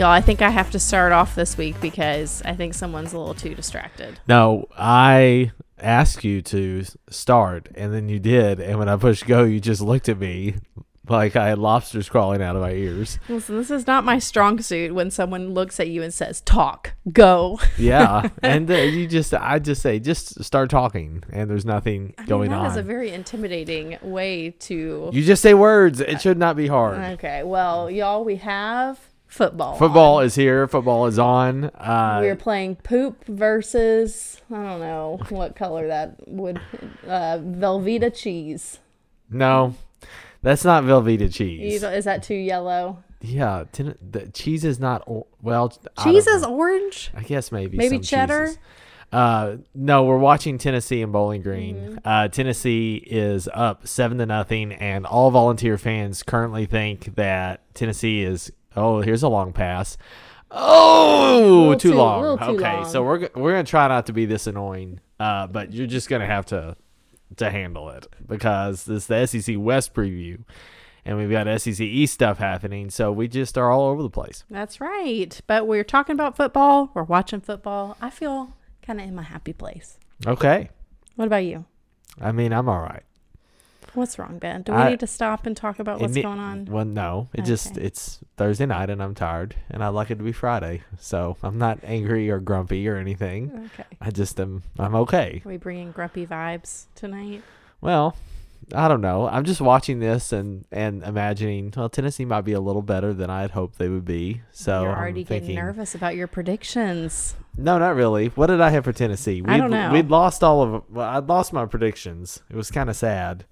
Y'all, I think I have to start off this week because I think someone's a little too distracted. No, I asked you to start, and then you did. And when I pushed go, you just looked at me like I had lobsters crawling out of my ears. Listen, this is not my strong suit when someone looks at you and says, talk, go. Yeah, and uh, you just, I just say, just start talking, and there's nothing I mean, going that on. is a very intimidating way to. you just say words. It should not be hard. Okay, well, y'all, we have football. Football on. is here. Football is on. Uh, We're playing poop versus I don't know what color that would uh Velveeta cheese. no, that's not Velveeta cheese. Is that too yellow? Yeah, ten, the cheese is not. Well, Cheese is orange. I guess maybe maybe cheddar? cheeses. Uh, no, we're watching Tennessee and Bowling Green. Mm-hmm. Uh, Tennessee is up seven to nothing, and all volunteer fans currently think that Tennessee is. Oh, here's a long pass. Oh, too, too- long. too okay, long. so we're we're gonna try not to be this annoying, uh, but you're just gonna have to to handle it because this is the SEC West preview, and we've got SEC East stuff happening, so we just are all over the place. That's right. But we're talking about football. We're watching football. I feel kind of in my happy place. Okay, What about you? I mean I'm all right. What's wrong, Ben? Do we I- need to stop and talk about what's It going on? Well, no, it just it's Thursday night and I'm tired and I'd like it to be Friday, so I'm not angry or grumpy or anything. Okay. I just am I'm okay. Are we bringing grumpy vibes tonight? Well, I don't know. I'm just watching this and and imagining. Well, Tennessee might be a little better than I had hoped they would be. So You're I'm already getting nervous about your predictions. No, not really. What did I have for Tennessee? I don't know. We'd lost all of. Well, I'd lost my predictions. It was kind of sad.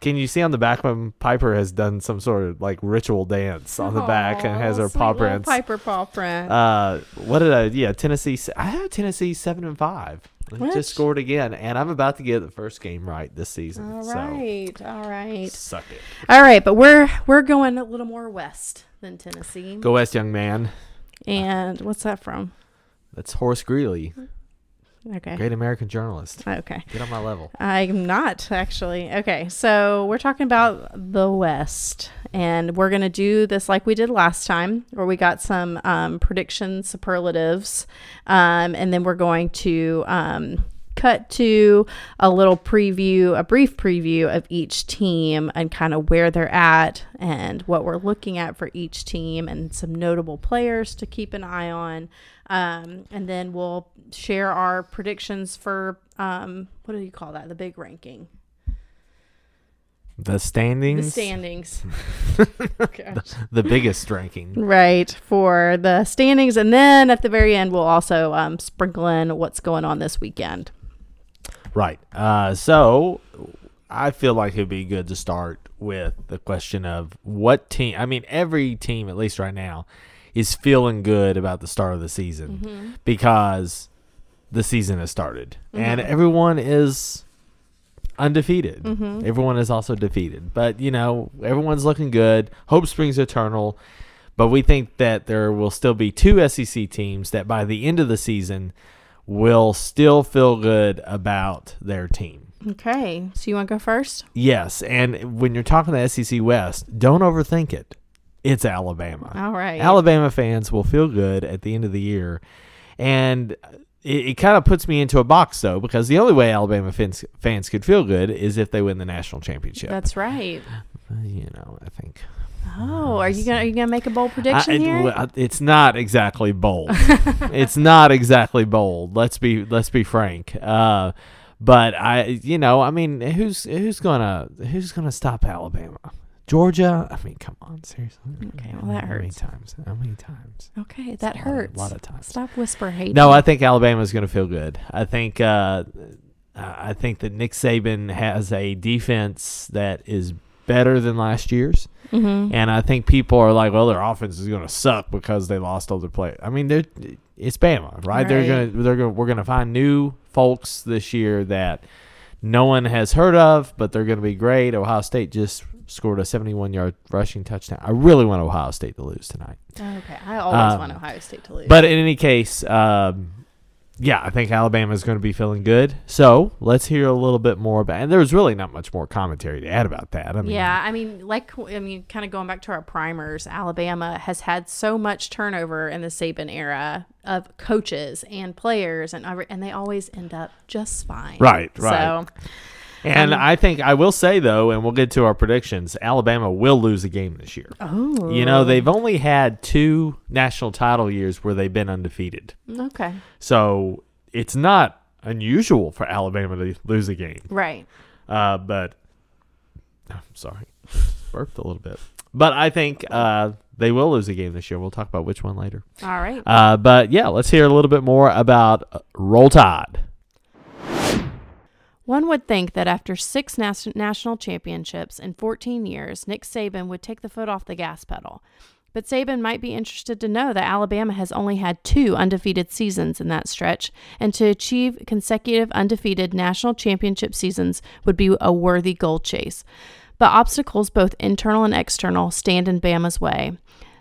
Can you see on the back when Piper has done some sort of like ritual dance on the back and has her paw prints? Piper paw print. Uh, what did I? Yeah, Tennessee. I have Tennessee seven and five. What? Just scored again, and I'm about to get the first game right this season. all so right, all right, suck it. all right. But we're we're going a little more west than Tennessee. Go West, young man. And what's that from? That's Horace Greeley, Okay. great American journalist. Okay. Get on my level. I'm not actually. Okay, so we're talking about the West, and we're gonna do this like we did last time, where we got some um, prediction superlatives, um, and then we're going to um, cut to a little preview, a brief preview of each team and kind of where they're at and what we're looking at for each team, and some notable players to keep an eye on. Um, and then we'll share our predictions for um, what do you call that? The big ranking, The standings. the standings. Gosh. the biggest ranking. Right for the standings, and then at the very end, we'll also um, sprinkle in what's going on this weekend. Right. Uh, so I feel like it'd be good to start with the question of what team. I mean, every team, at least right now, is feeling good about the start of the season mm-hmm. because the season has started mm-hmm. and everyone is undefeated. Mm-hmm. Everyone is also defeated, but you know, everyone's looking good. Hope springs eternal. But we think that there will still be two SEC teams that by the end of the season will still feel good about their team. Okay, so you want to go first? Yes, and when you're talking to SEC West, don't overthink it. It's Alabama. All right. Alabama fans will feel good at the end of the year. And it, it kind of puts me into a box, though, because the only way Alabama fans, fans could feel good is if they win the national championship. That's right. You know, I think. Oh, are you gonna are you gonna make a bold I- prediction it- here? it's not exactly bold. it's not exactly bold. Let's be let's be frank. Uh, but I, you know, I mean, who's who's gonna who's gonna stop Alabama? Georgia? I mean, come on, seriously. Okay, well, that How many times? How many times? okay, that hurts. a lot of- hurts. lot of times. Stop whisper hate. No, I think Alabama's going to feel good. I think uh, I think that Nick Saban has a defense that is better than last year's, Mm-hmm. and I think people are like, "Well, their offense is going to suck because they lost all their play. I mean, they're, it's Bama, right? They're going to they're going we're going to find new folks this year that no one has heard of, but they're going to be great. Ohio State just scored a 71 yard rushing touchdown. I really want Ohio State to lose tonight. Okay, I always Um, want Ohio State to lose. But in any case, um, yeah, I think Alabama is going to be feeling good. So let's hear a little bit more about. And there's really not much more commentary to add about that. I mean, Yeah, I mean, like, I mean, kind of going back to our primers, Alabama has had so much turnover in the Saban era of coaches and players, and and they always end up just fine. Right, right. So, And Um, I think I will say though, and we'll get to our predictions. Alabama will lose a game this year. oh, You know, they've only had two national title years where they've been undefeated. okay, So it's not unusual for Alabama to lose a game. right. Uh, but I'm sorry, burped a little bit. But I think uh, they will lose a game this year. We'll talk about which one later. All right. Uh, but yeah, let's hear a little bit more about Roll Tide. One would think that after six nas- national championships in 14 years, Nick Saban would take the foot off the gas pedal. But Saban might be interested to know that Alabama has only had two undefeated seasons in that stretch, and to achieve consecutive undefeated national championship seasons would be a worthy goal chase. But obstacles, both internal and external, stand in Bama's way.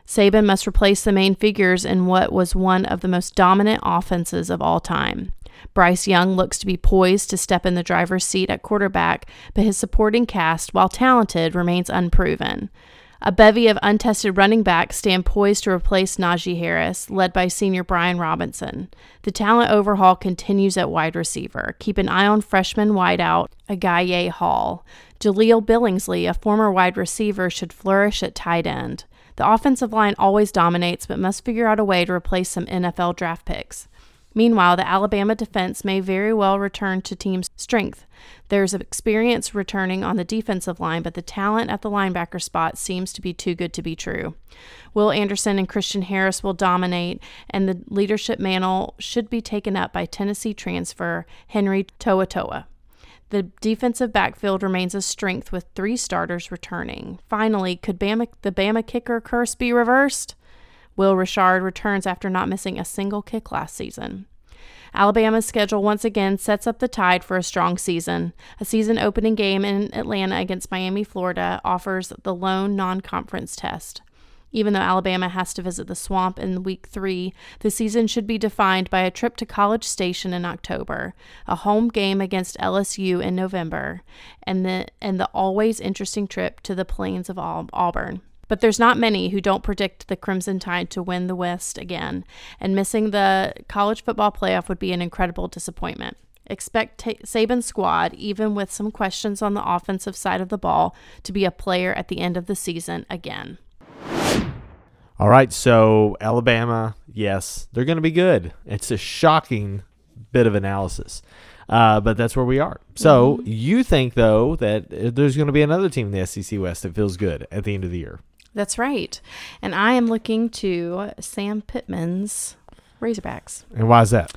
Saban must replace the main figures in what was one of the most dominant offenses of all time. Bryce Young looks to be poised to step in the driver's seat at quarterback, but his supporting cast, while talented, remains unproven. A bevy of untested running backs stand poised to replace Najee Harris, led by senior Brian Robinson. The talent overhaul continues at wide receiver. Keep an eye on freshman wideout Agiye Hall. Jahleel Billingsley, a former wide receiver, should flourish at tight end. The offensive line always dominates, but must figure out a way to replace some NFL draft picks. Meanwhile, the Alabama defense may very well return to team strength. There's experience returning on the defensive line, but the talent at the linebacker spot seems to be too good to be true. Will Anderson and Christian Harris will dominate, and the leadership mantle should be taken up by Tennessee transfer Henry To'oTo'o. The defensive backfield remains a strength with three starters returning. Finally, could Bama, the Bama kicker curse be reversed? Will Reichard returns after not missing a single kick last season. Alabama's schedule once again sets up the tide for a strong season. A season opening game in Atlanta against Miami, Florida offers the lone non conference test. Even though Alabama has to visit the swamp in week three, the season should be defined by a trip to College Station in October, a home game against LSU in November, and the, and the always interesting trip to the plains of Auburn. But there's not many who don't predict the Crimson Tide to win the West again, and missing the college football playoff would be an incredible disappointment. Expect Ta Saban's squad, even with some questions on the offensive side of the ball, to be a player at the end of the season again. All right, so Alabama, yes, they're going to be good. It's a shocking bit of analysis, uh, but that's where we are. So you think though that uh, there's going to be another team in the SEC West that feels good at the end of the year? That's right. And I am looking to Sam Pittman's Razorbacks. And why is that?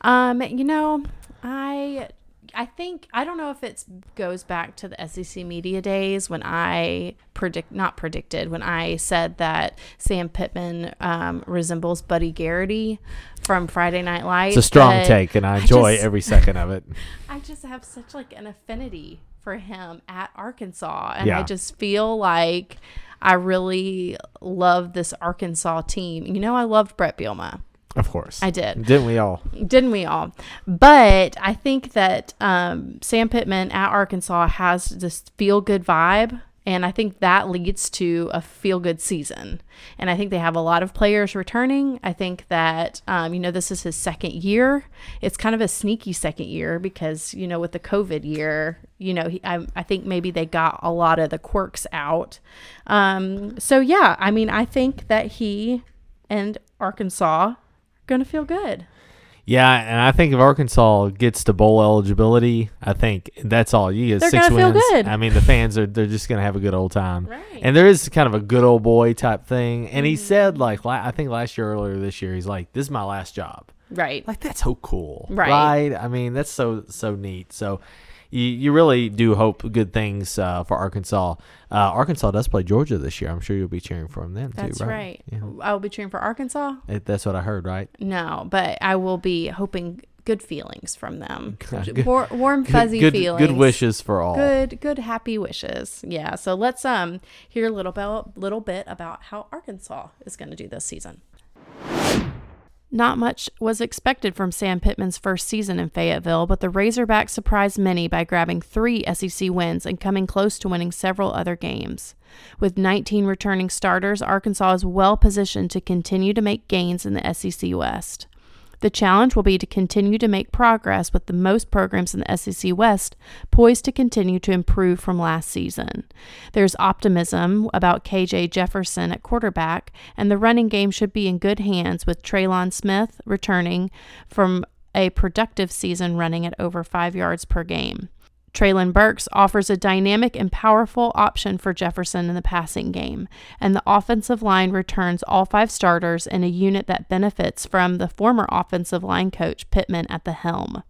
Um, you know, I I think I don't know if it goes back to the SEC media days when I predict not predicted when I said that Sam Pittman um, resembles Buddy Garrity from Friday Night Lights. It's a strong take, and I enjoy just- every second of it. I just have such like an affinity for him at Arkansas, and Yeah. I just feel like I really love this Arkansas team. You know, I loved Bret Bielema. Of course, I did. Didn't we all? Didn't we all? But I think that um, Sam Pittman at Arkansas has this feel good vibe. And I think that leads to a feel good season. And I think they have a lot of players returning. I think that, um, you know, this is his second year. It's kind of a sneaky second year because, you know, with the COVID year, you know, he, I, I think maybe they got a lot of the quirks out. Um, so, yeah, I mean, I think that he and Arkansas are going to feel good. Yeah, and I think if Arkansas gets to bowl eligibility, I think that's all. You get They're six gonna feel wins. good. I mean, the fans are they're just gonna have a good old time. Right. And there is kind of a good old boy type thing. And Mm-hmm. he said like la- I think last year earlier this year he's like this is my last job. Right. Like that's so cool, Right. I mean, that's so so neat. So. You, you really do hope good things uh, for Arkansas. Uh, Arkansas does play Georgia this year. I'm sure you'll be cheering for them then That's too, right. That's right? Yeah. I will be cheering for Arkansas. It- that's what I heard, right? No, but I will be hoping good feelings from them. Good- War, warm, fuzzy good, feelings. good wishes for all. Good, good, happy wishes. Yeah. So let's um hear a little bit, little bit about how Arkansas is going to do this season. Not much was expected from Sam Pittman's first season in Fayetteville, but the Razorbacks surprised many by grabbing three SEC wins and coming close to winning several other games. With 19 returning starters, Arkansas is well positioned to continue to make gains in the SEC West. The challenge will be to continue to make progress with the most programs in the SEC West poised to continue to improve from last season. There's optimism about KJ Jefferson at quarterback, and the running game should be in good hands with Trelon Smith returning from a productive season running at over five yards per game. Treylon Burks offers a dynamic and powerful option for Jefferson in the passing game, and the offensive line returns all five starters in a unit that benefits from the former offensive line coach Pittman at the helm.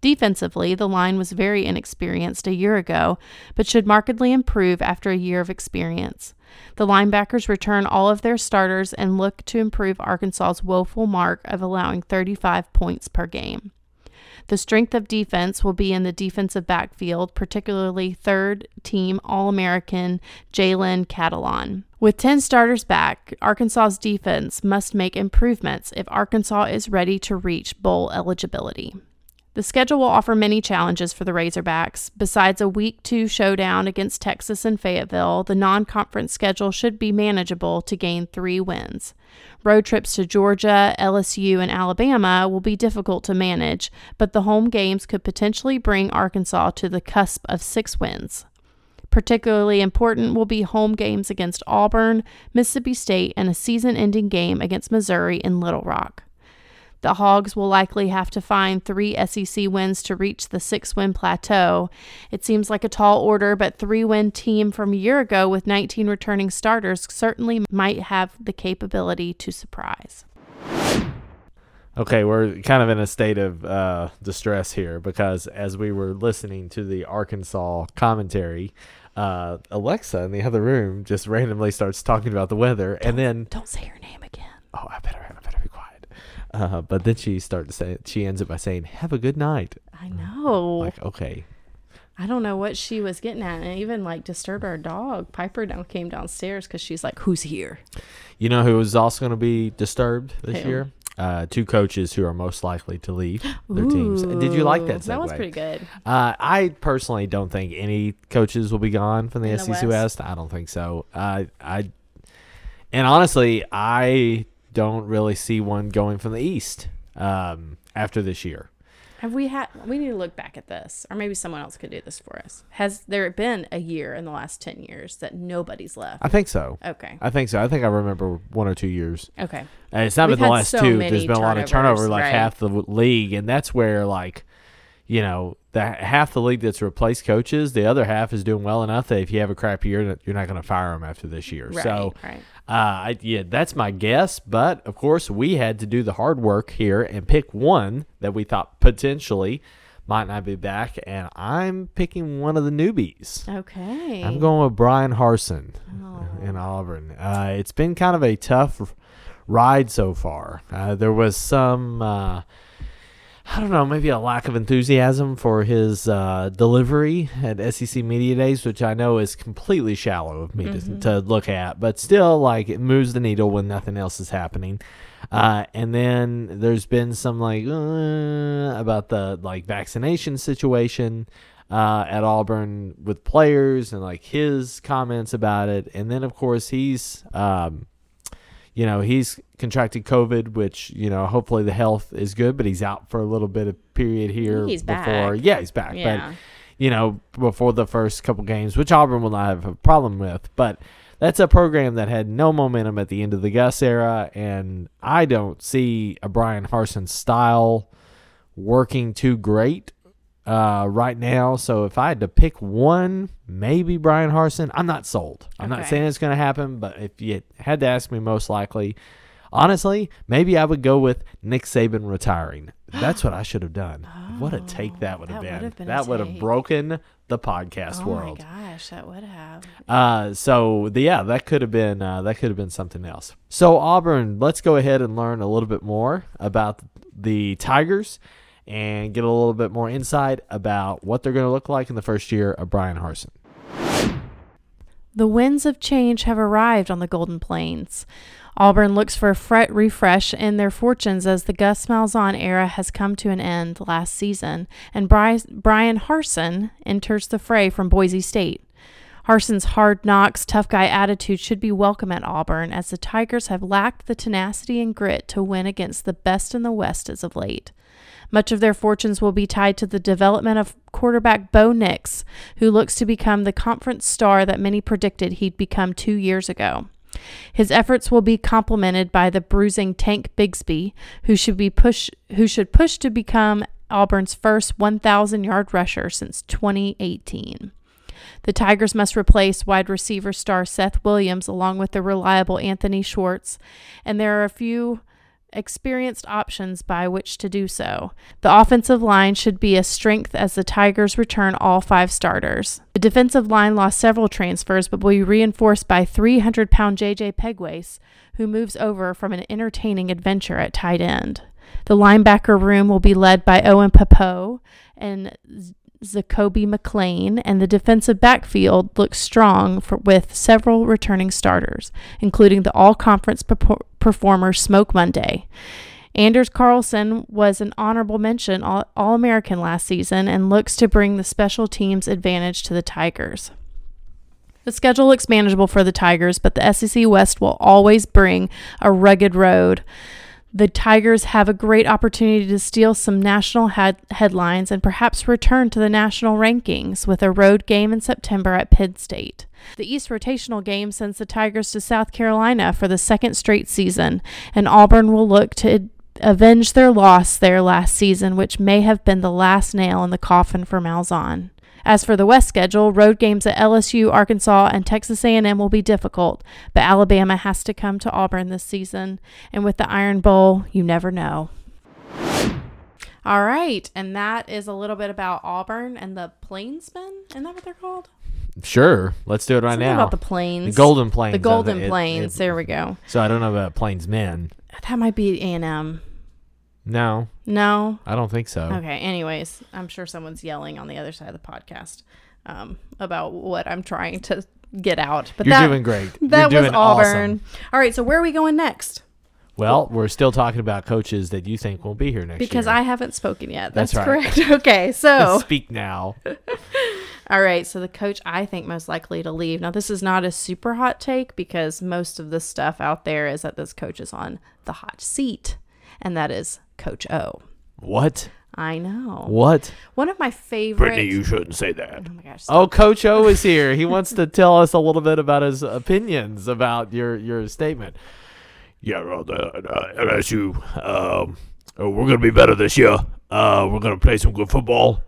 Defensively, the line was very inexperienced a year ago, but should markedly improve after a year of experience. The linebackers return all of their starters and look to improve Arkansas's woeful mark of allowing 35 points per game. The strength of defense will be in the defensive backfield, particularly third team All American Jalen Catalon. With 10 starters back, Arkansas's defense must make improvements if Arkansas is ready to reach bowl eligibility. The schedule will offer many challenges for the Razorbacks. Besides a week two showdown against Texas and Fayetteville, the non conference schedule should be manageable to gain three wins. Road trips to Georgia, LSU, and Alabama will be difficult to manage, but the home games could potentially bring Arkansas to the cusp of six wins. Particularly important will be home games against Auburn, Mississippi State, and a season ending game against Missouri in Little Rock. The Hogs will likely have to find three SEC wins to reach the six win plateau. It seems like a tall order, but three win team from a year ago with 19 returning starters certainly might have the capability to surprise. Okay, we're kind of in a state of uh, distress here because as we were listening to the Arkansas commentary, uh, Alexa in the other room just randomly starts talking about the weather, don't, and then don't say her name again. Oh, I better, I better be quiet. Uh, but then she starts to say she ends it by saying, "Have a good night." I know. Like, okay. I don't know what she was getting at, and even like disturbed our dog. Piper down came downstairs because she's like, "Who's here?" You know who was also going to be disturbed this Who? year? Uh, two coaches who are most likely to leave their Ooh, teams. Did you like that? That was pretty good. Uh, I personally don't think any coaches will be gone from the In the SEC West. West? I don't think so. Uh, I and honestly, I don't really see one going from the East um, after this year. Have we had? We need to look back at this, or maybe someone else could do this for us. Has there been a year in the last ten years that nobody's left? I think so. Okay. I think so. I think I remember one or two years. Okay. And it's not We've been the last so two. There's been a lot of turnover, like right. half the league, and that's where like, you know, the half the league that's replaced coaches, the other half is doing well enough that if you have a crap year, you're not going to fire them after this year. Right. So, right. Uh, I, yeah, that's my guess. But of course, we had to do the hard work here and pick one that we thought potentially might not be back, and I'm picking one of the newbies. Okay. I'm going with Bryan Harsin Oh. in Auburn. Uh, it's been kind of a tough ride so far. Uh, there was some, uh, I don't know, maybe a lack of enthusiasm for his uh, delivery at SEC Media Days, which I know is completely shallow of me to, to look at, but still, like, it moves the needle when nothing else is happening. Uh, and then there's been some like uh, about the like vaccination situation uh, at Auburn with players and like his comments about it. And then of course he's um, you know he's contracted COVID, which you know hopefully the health is good, but he's out for a little bit of period here He's before. back. Yeah, he's back. Yeah. But you know before the first couple games, which Auburn will not have a problem with, but. That's a program that had no momentum at the end of the Gus era, and I don't see a Bryan Harsin style working too great uh, right now. So if I had to pick one, maybe Bryan Harsin. I'm not sold. I'm not saying it's going to happen, but if you had to ask me, most likely, honestly, maybe I would go with Nick Saban retiring. That's what I should have done. what a take that would have Oh, that been. been that would have broken the podcast world. oh world. my gosh, that would have. Uh, so the, yeah, that could have been uh, that could have been something else. So Auburn, let's go ahead and learn a little bit more about the Tigers and get a little bit more insight about what they're going to look like in the first year of Bryan Harsin. The winds of change have arrived on the Golden Plains. Auburn looks for a refresh in their fortunes as the Gus Malzahn era has come to an end last season, and Bryan Harsin enters the fray from Boise State. Harsin's hard knocks, tough guy attitude should be welcome at Auburn, as the Tigers have lacked the tenacity and grit to win against the best in the West as of late. Much of their fortunes will be tied to the development of quarterback Bo Nix, who looks to become the conference star that many predicted he'd become two years ago. His efforts will be complemented by the bruising Tank Bigsby, who should be push who should push to become Auburn's first 1,000 yard rusher since 2018. The Tigers must replace wide receiver star Seth Williams along with the reliable Anthony Schwartz, and there are a few experienced options by which to do so. The offensive line should be a strength as the Tigers return all five starters. The defensive line lost several transfers but will be reinforced by 300 pound JJ Pegues, who moves over from an entertaining adventure at tight end. The linebacker room will be led by Owen Pappoe and Zakoby McClain, and the defensive backfield looks strong for, with several returning starters, including the all conference performer Smoke Monday. Anders Carlson was an honorable mention All American last season and looks to bring the special teams advantage to the Tigers. The schedule looks manageable for the Tigers, but the SEC West will always bring a rugged road. The Tigers have a great opportunity to steal some national head- headlines and perhaps return to the national rankings with a road game in September at Penn State. The East rotational game sends the Tigers to South Carolina for the second straight season, and Auburn will look to avenge their loss there last season, which may have been the last nail in the coffin for Malzahn. As for the West schedule, road games at LSU, Arkansas, and Texas A&M will be difficult, but Alabama has to come to Auburn this season, and with the Iron Bowl, you never know. All right, and that is a little bit about Auburn and the Plainsmen. Isn't that what they're called? Sure, let's do it right Something now. about the plains, the Golden Plains. the Golden it- it- Plains. it- there we go. so I don't know about Plainsmen. That might be A&M. No, No. I don't think so. Okay. Anyways, I'm sure someone's yelling on the other side of the podcast um, about what I'm trying to get out. But You're that, doing great. that You're was doing Auburn. awesome. All right. So where are we going next? Well, we're still talking about coaches that you think will be here next Because year. I haven't spoken yet. That's That's, right. correct. okay. So speak now. all right. So the coach I think most likely to leave. Now this is not a super hot take because most of the stuff out there is that this coach is on the hot seat, and that is Coach O. What? I know. What? One of my favorite. Brittany, you shouldn't say that. oh my gosh. Oh, Coach O is here. He wants to tell us a little bit about his opinions about your your statement. Yeah, well, the, uh, LSU, um, uh, we're gonna be better this year. Uh, we're gonna play some good football.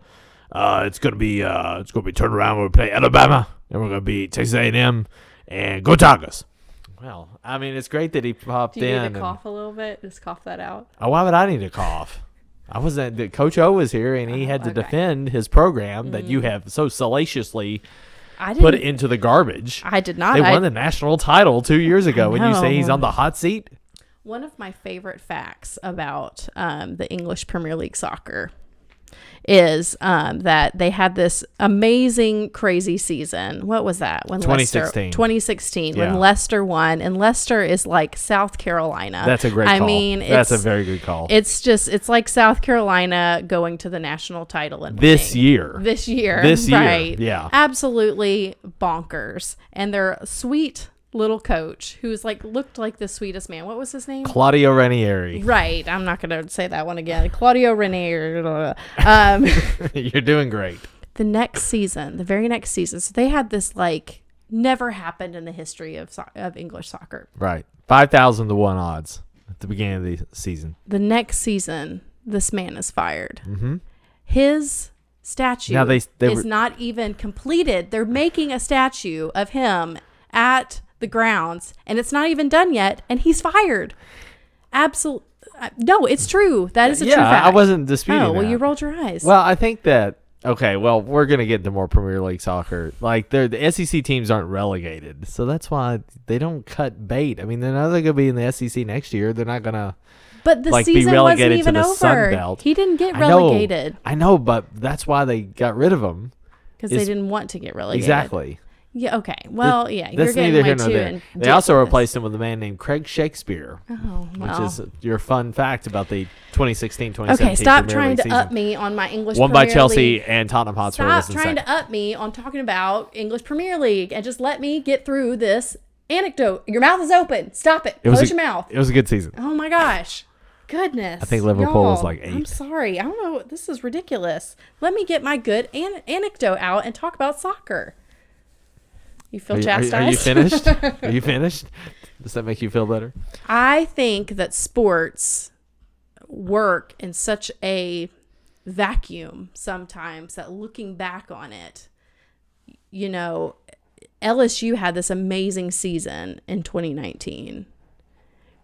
Uh, it's gonna be uh, it's gonna be turned around. We're gonna play Alabama, and we're gonna beat Texas A&M, and go Tigers. Well, I mean, it's great that he popped Do you in. need to cough a little bit? Just cough that out. Oh, why would I need to cough? I wasn't. the- Coach O was here, and he Oh, had to okay. Mm. defend his program that you have so salaciously I put into the garbage. I did not. They I, won the national title two years ago, and you say he's on the hot seat. one of my favorite facts about um, the English Premier League soccer is um, that they had this amazing, crazy season. What was that? When 2016. Leicester, 2016, Yeah. when Leicester won, and Leicester is like South Carolina. That's a great. I call. mean, that's a very good call. It's just it's like South Carolina going to the national title and this winning. year, This year. This year, Right. yeah. Absolutely bonkers. And their sweet little coach who's like looked like the sweetest man. What was his name? Claudio Ranieri. Right. I'm not going to say that one again. Claudio Ranieri. Um, You're doing great. the next season, the very next season. So they had this like never happened in the history of so- of English soccer. Right, five thousand to one odds at the beginning of the season. The next season, this man is fired. Mm-hmm. His statue Now they- they is were- not even completed. They're making a statue of him at the grounds, and it's not even done yet, and he's fired. Absolutely. Uh, no, it's true. That is a yeah, true fact. I wasn't disputing. Oh, well, that. you rolled your eyes. Well, I think that okay. Well, we're gonna get into more Premier League soccer. Like, the SEC teams aren't relegated, so that's why they don't cut bait. I mean, they're not gonna be in the SEC next year. They're not gonna. but the like, season wasn't relegated even over. He didn't get I know, relegated I know, but that's why they got rid of him because they didn't want to get relegated. Exactly. Yeah. Okay. Well, yeah. You're That's getting neither here nor there. They also replaced him with a man named Craig Shakespeare, Oh, well. which is your fun fact about the 2016-2017 okay. Stop Premier trying League to season. up me on my English. Won by Chelsea League. and Tottenham Hotspur. Stop trying second. to up me on talking about English Premier League and just let me get through this anecdote. Your mouth is open. Stop it. It Close a- your mouth. It was a good season. Oh my gosh. Goodness. I think Liverpool was like I'm sorry. I don't know. This is ridiculous. Let me get my good an- anecdote out and talk about soccer. You feel Are you, are chastised? are you finished? are you finished? Does that make you feel better? I think that sports work in such a vacuum sometimes that looking back on it, you know, LSU had this amazing season in 2019.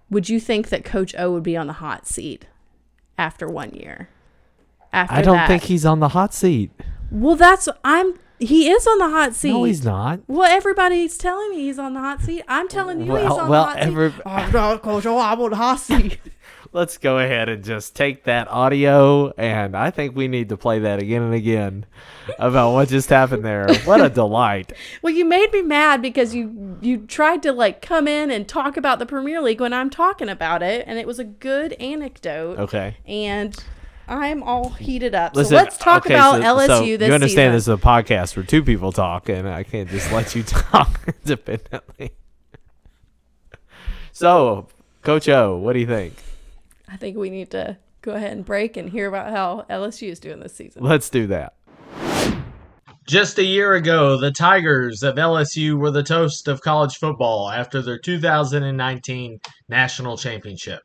Would you think that Coach O would be on the hot seat after one year? After I don't that? think he's on the hot seat. Well, that's I'm. He is on the hot seat. No, he's not. Well, everybody's telling me he's on the hot seat. I'm telling you he's on well, the hot every- oh, seat. I'm not Coach O. I'm on the hot seat. Let's go ahead and just take that audio, and I think we need to play that again and again about what just happened there. What a delight! Well, you made me mad because you you tried to like come in and talk about the Premier League when I'm talking about it, and it was a good anecdote. Okay. And I'm all heated up. Listen, so let's talk okay, about so- LSU so this You understand season. this is a podcast where two people talk, and I can't just let you talk independently. So, Coach O, what do you think? I think we need to go ahead and break and hear about how LSU is doing this season. Let's do that. Just a year ago, the Tigers of LSU were the toast of college football after their 2019 national championship.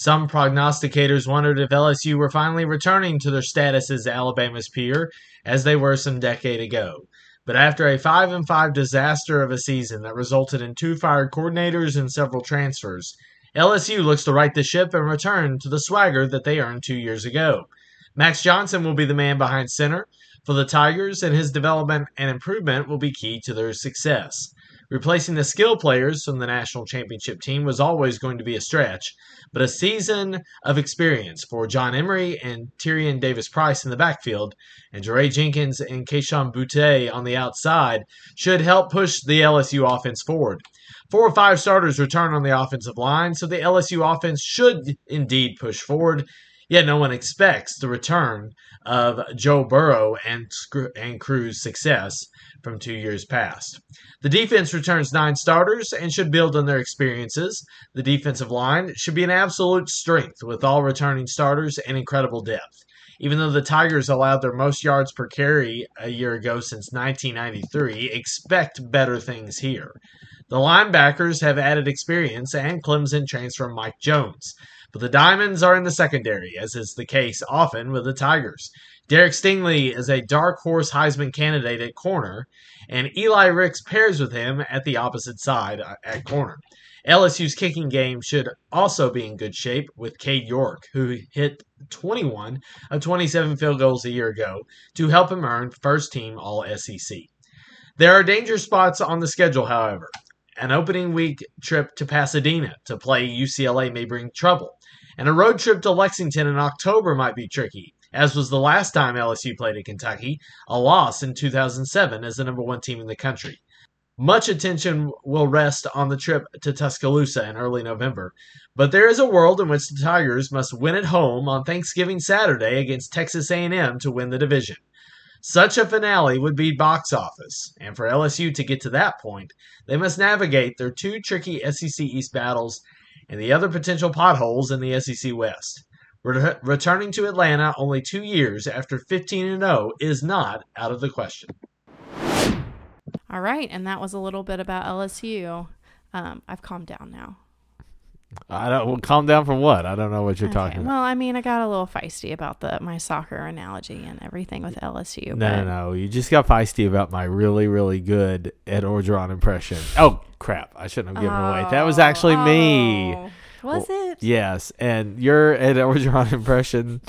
Some prognosticators wondered if LSU were finally returning to their status as Alabama's peer, as they were some decade ago. But after a 5 and 5 disaster of a season that resulted in two fired coordinators and several transfers, LSU looks to right the ship and return to the swagger that they earned two years ago. Max Johnson will be the man behind center for the Tigers, and his development and improvement will be key to their success. Replacing the skill players from the national championship team was always going to be a stretch, but a season of experience for John Emery and Tyrion Davis Price in the backfield, and Jaray Jenkins and Kayshon Boutte on the outside should help push the LSU offense forward. Four or five starters return on the offensive line, so the LSU offense should indeed push forward. Yet no one expects the return of Joe Burrow and, and Crew's success from two years past. The defense returns nine starters and should build on their experiences. The defensive line should be an absolute strength with all returning starters and incredible depth. Even though the Tigers allowed their most yards per carry a year ago since 1993, expect better things here. The linebackers have added experience and Clemson transfer Mike Jones. But the Diamonds are in the secondary, as is the case often with the Tigers. Derek Stingley is a dark horse Heisman candidate at corner, and Eli Ricks pairs with him at the opposite side uh, at corner. LSU's kicking game should also be in good shape with Cade York, who hit 21 of 27 field goals a year ago to help him earn first team All SEC. There are danger spots on the schedule, however. An opening week trip to Pasadena to play UCLA may bring trouble, and a road trip to Lexington in October might be tricky, as was the last time LSU played at Kentucky, a loss in 2007 as the number one team in the country. Much attention will rest on the trip to Tuscaloosa in early November, but there is a world in which the Tigers must win at home on Thanksgiving Saturday against Texas A&M to win the division. Such a finale would be box office, and for LSU to get to that point, they must navigate their two tricky SEC East battles and the other potential potholes in the SEC West. Re- returning to Atlanta only two years after 15 and 0 is not out of the question. All right, and that was a little bit about LSU. Um, I've calmed down now. I don't. Well, calm down from what? I don't know what you're Okay, talking about. Well, I mean, I got a little feisty about the my soccer analogy and everything with LSU. No, but no, no. You just got feisty about my really, really good Ed Orgeron impression. Oh crap! I shouldn't have given it away. That was actually me. Oh, Was it? Yes, and your Ed Orgeron impression.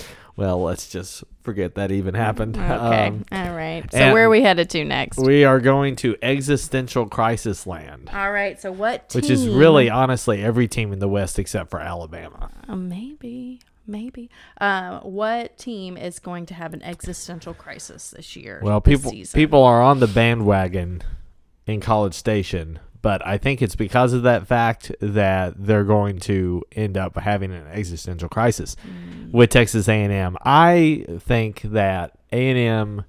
Well, let's just forget that even happened. Okay. Um, All right. So where are we headed to next? we are going to existential crisis land, All right. So what team? which is really honestly every team in the West except for Alabama. Uh, maybe, maybe. Uh, what team is going to have an existential crisis this year? Well, this people season? people are on the bandwagon in College Station, but I think it's because of that fact that they're going to end up having an existential crisis with Texas A&M. I think that A&M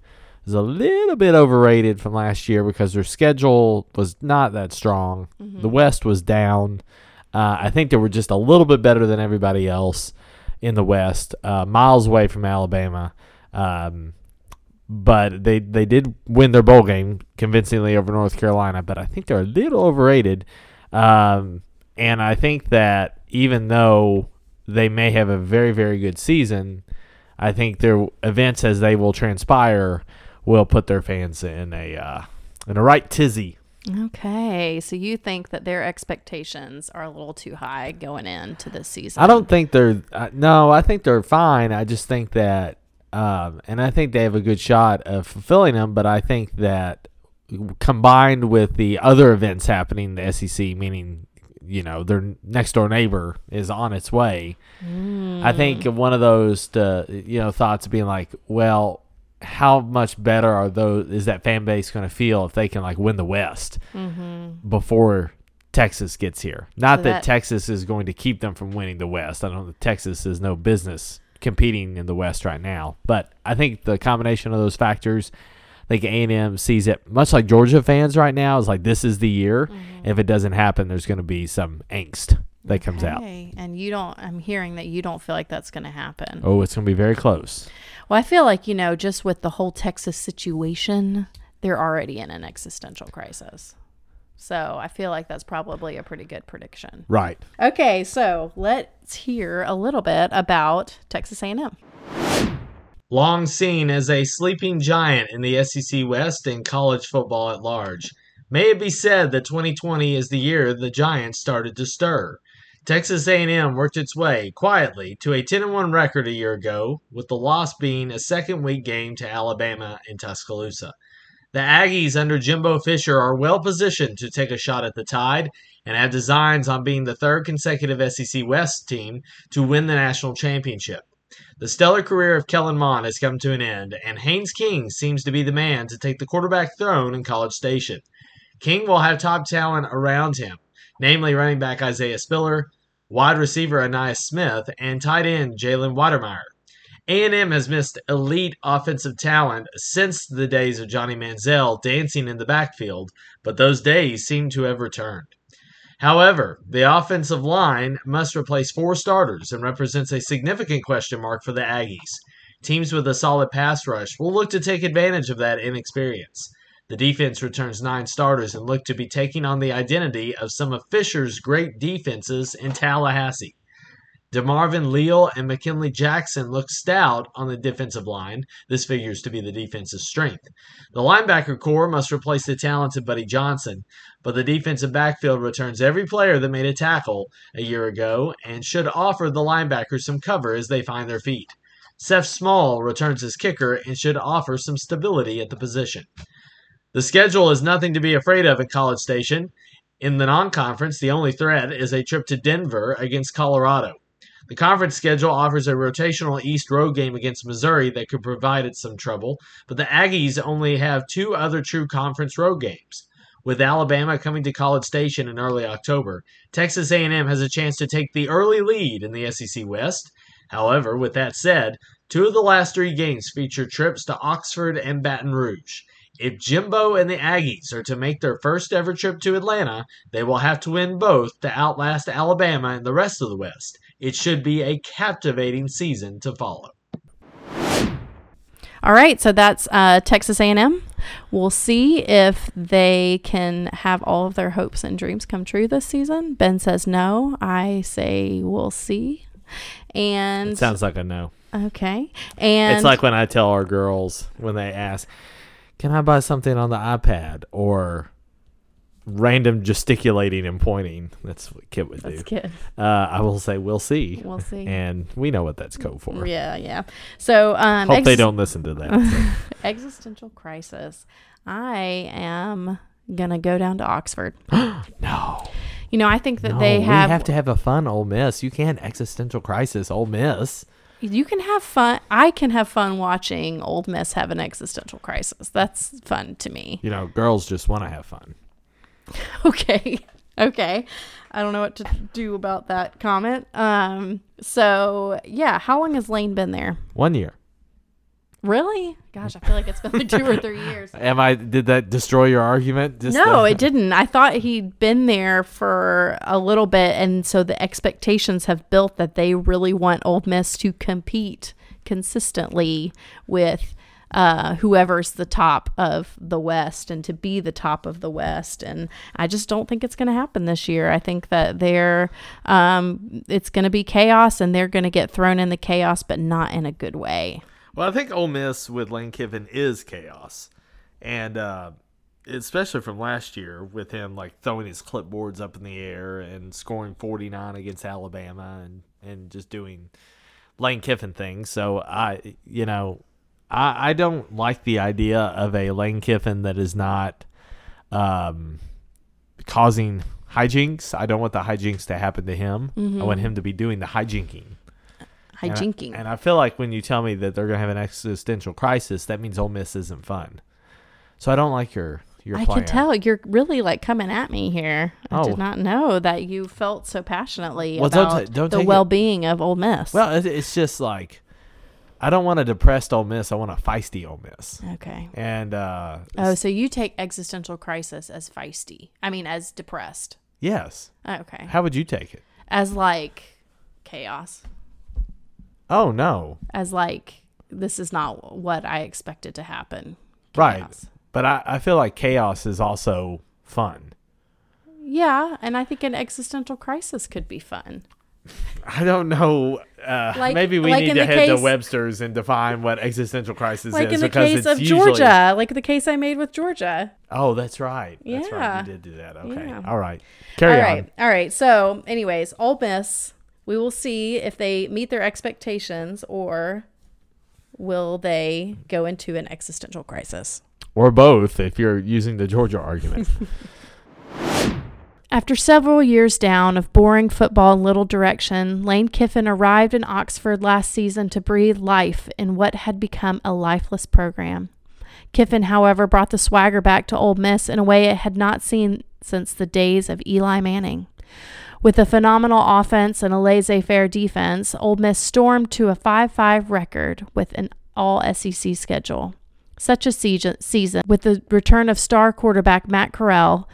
is a little bit overrated from last year because their schedule was not that strong. The West was down. Uh, I think they were just a little bit better than everybody else in the West, uh, miles away from Alabama. Um, but they they did win their bowl game convincingly over North Carolina. But I think they're a little overrated, um, and I think that even though they may have a very very good season, I think their events as they will transpire will put their fans in a uh, in a right tizzy. Okay, so you think that their expectations are a little too high going into this season? I don't think they're uh, no. I think they're fine. I just think that, um, and I think they have a good shot of fulfilling them. But I think that combined with the other events happening, the SEC, meaning you know their next door neighbor is on its way. I hmm. think one of those to, you know thoughts being like, well, how much better are those? Is that fan base going to feel if they can like win the West mm-hmm. before Texas gets here? Not So that, that- Texas is going to keep them from winning the West. I don't. Texas is no business competing in the West right now. But I think the combination of those factors. I think A&M sees it much like Georgia fans right now is like this is the year. Mm-hmm. If it doesn't happen, there's going to be some angst that comes out. And you don't. I'm hearing that you don't feel like that's going to happen. Oh, it's going to be very close. Well, I feel like you know, just with the whole Texas situation, they're already in an existential crisis. So I feel like that's probably a pretty good prediction. Right. Okay, so let's hear a little bit about Texas A&M. Long seen as a sleeping giant in the SEC West and college football at large. May it be said that 2020 is the year the Giants started to stir. Texas A&M worked its way quietly to a 10-1 record a year ago, with the loss being a second week game to Alabama in Tuscaloosa. The Aggies under Jimbo Fisher are well positioned to take a shot at the Tide and have designs on being the third consecutive SEC West team to win the national championship. The stellar career of Kellen Mond has come to an end, and Haynes King seems to be the man to take the quarterback throne in College Station. King will have top talent around him, namely running back Isaiah Spiller, wide receiver Ainias Smith, and tight end Jalen Wydermyer. A&M has missed elite offensive talent since the days of Johnny Manziel dancing in the backfield, but those days seem to have returned. However, the offensive line must replace four starters and represents a significant question mark for the Aggies. Teams with a solid pass rush will look to take advantage of that inexperience. The defense returns nine starters and look to be taking on the identity of some of Fisher's great defenses in Tallahassee. DeMarvin Leal and McKinley Jackson look stout on the defensive line. This figures to be the defense's strength. The linebacker core must replace the talented Buddy Johnson, but the defensive backfield returns every player that made a tackle a year ago and should offer the linebackers some cover as they find their feet. Seth Small returns as kicker and should offer some stability at the position. The schedule is nothing to be afraid of at College Station. In the non conference, the only threat is a trip to Denver against Colorado. The conference schedule offers a rotational East road game against Missouri that could provide it some trouble, but the Aggies only have two other true conference road games. With Alabama coming to College Station in early October, Texas A&M has a chance to take the early lead in the SEC West. However, with that said, two of the last three games feature trips to Oxford and Baton Rouge. If Jimbo and the Aggies are to make their first ever trip to Atlanta, they will have to win both to outlast Alabama and the rest of the West. It should be a captivating season to follow. All right, so that's uh, Texas A&M. We'll see if they can have all of their hopes and dreams come true this season. Ben says no. I say we'll see. And It sounds like a no. okay, and it's like when I tell our girls when they ask, "Can I buy something on the iPad?" or random gesticulating and pointing. That's what Kit would that's do. good. Uh, I will say, "We'll see," We'll see. and we know what that's code for. Yeah, yeah. So um, Hope they don't listen to that. existential crisis. I am gonna go down to Oxford. no, You know, I think that no, they have, we have to have a fun Ole Miss. You can't existential crisis Ole Miss. you can have fun. I can have fun watching Old Miss have an existential crisis. That's fun to me. You know, girls just want to have fun. Okay. Okay. I don't know what to do about that comment. Um so yeah, how long has Lane been there? One year. Really? Gosh, I feel like it's been like two or three years. Am I? Did that destroy your argument? Just no, the- it didn't. I thought he'd been there for a little bit, and so the expectations have built that they really want Ole Miss to compete consistently with uh, whoever's the top of the West and to be the top of the West. And I just don't think it's going to happen this year. I think that they're um, it's going to be chaos, and they're going to get thrown in the chaos, but not in a good way. Well, I think Ole Miss with Lane Kiffin is chaos, and uh, especially from last year with him like throwing his clipboards up in the air and scoring forty nine against Alabama and and just doing Lane Kiffin things. So I, you know, I I don't like the idea of a Lane Kiffin that is not um, causing hijinks. I don't want the hijinks to happen to him. I want him to be doing the hijinking. And I- Hijinking. And I, feel like when you tell me that they're going to have an existential crisis, that means Ole Miss isn't fun. So I don't like your your I plan. can tell you're really like coming at me here. I Oh. did not know that you felt so passionately Well, don't about ta- don't the well-being of Ole Miss. Well, it's just like I don't want a depressed Ole Miss. I want a feisty Ole Miss. okay. And uh, Oh, so you take existential crisis as feisty. I mean, as depressed. yes, Okay. how would you take it? As like chaos. Oh no, As like this is not what I expected to happen. right? But I, I feel like chaos is also fun. Yeah, and I think an existential crisis could be fun. I don't know. Uh, Like- maybe we like need to head case- to Webster's and define what existential crisis Like is Like in the because case of usually- Georgia, like the case I made with Georgia. Oh, that's right. That's right. Yeah. You did do that. Okay. Yeah. All right. Carry All on. All right. So, anyways, Ole Miss, we will see if they meet their expectations or will they go into an existential crisis. Or both, if you're using the Georgia argument. After several years down of boring football and little direction, Lane Kiffin arrived in Oxford last season to breathe life in what had become a lifeless program. Kiffin, however, brought the swagger back to Ole Miss in a way it had not seen since the days of Eli Manning. With a phenomenal offense and a laissez faire defense, Ole Miss stormed to a 5 5 record with an all SEC schedule. Such a season, season, with the return of star quarterback Matt Corral,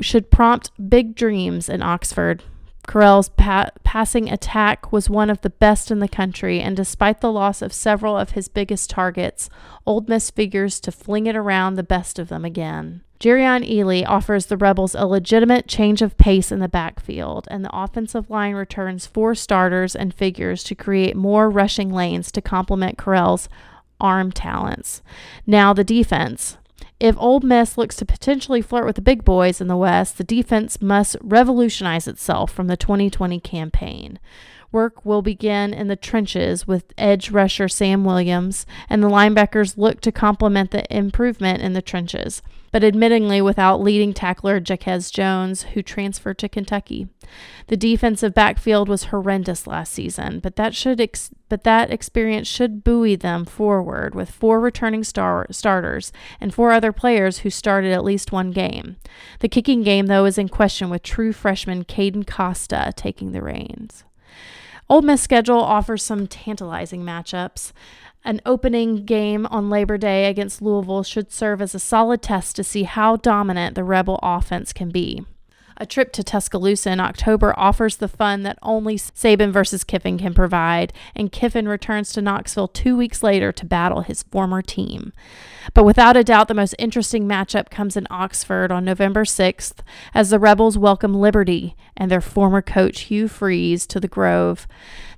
should prompt big dreams in Oxford. Corral's pa- passing attack was one of the best in the country, and despite the loss of several of his biggest targets, Ole Miss figures to fling it around the best of them again. Jerrion Ealy offers the Rebels a legitimate change of pace in the backfield, and the offensive line returns four starters and figures to create more rushing lanes to complement Corral's arm talents. Now, the defense. If Ole Miss looks to potentially flirt with the big boys in the West, the defense must revolutionize itself from the 2020 campaign. Work will begin in the trenches with edge rusher Sam Williams, and the linebackers look to complement the improvement in the trenches, but admittingly without leading tackler Jacquez Jones, who transferred to Kentucky. The defensive backfield was horrendous last season, but that should ex- but that experience should buoy them forward with four returning star- starters and four other players who started at least one game. The kicking game though is in question with true freshman Caden Costa taking the reins. Ole Miss schedule offers some tantalizing matchups. An opening game on Labor Day against Louisville should serve as a solid test to see how dominant the Rebel offense can be. A trip to Tuscaloosa in October offers the fun that only Saban versus Kiffin can provide, and Kiffin returns to Knoxville two weeks later to battle his former team. But without a doubt, the most interesting matchup comes in Oxford on November 6th as the Rebels welcome Liberty and their former coach Hugh Freeze to the Grove.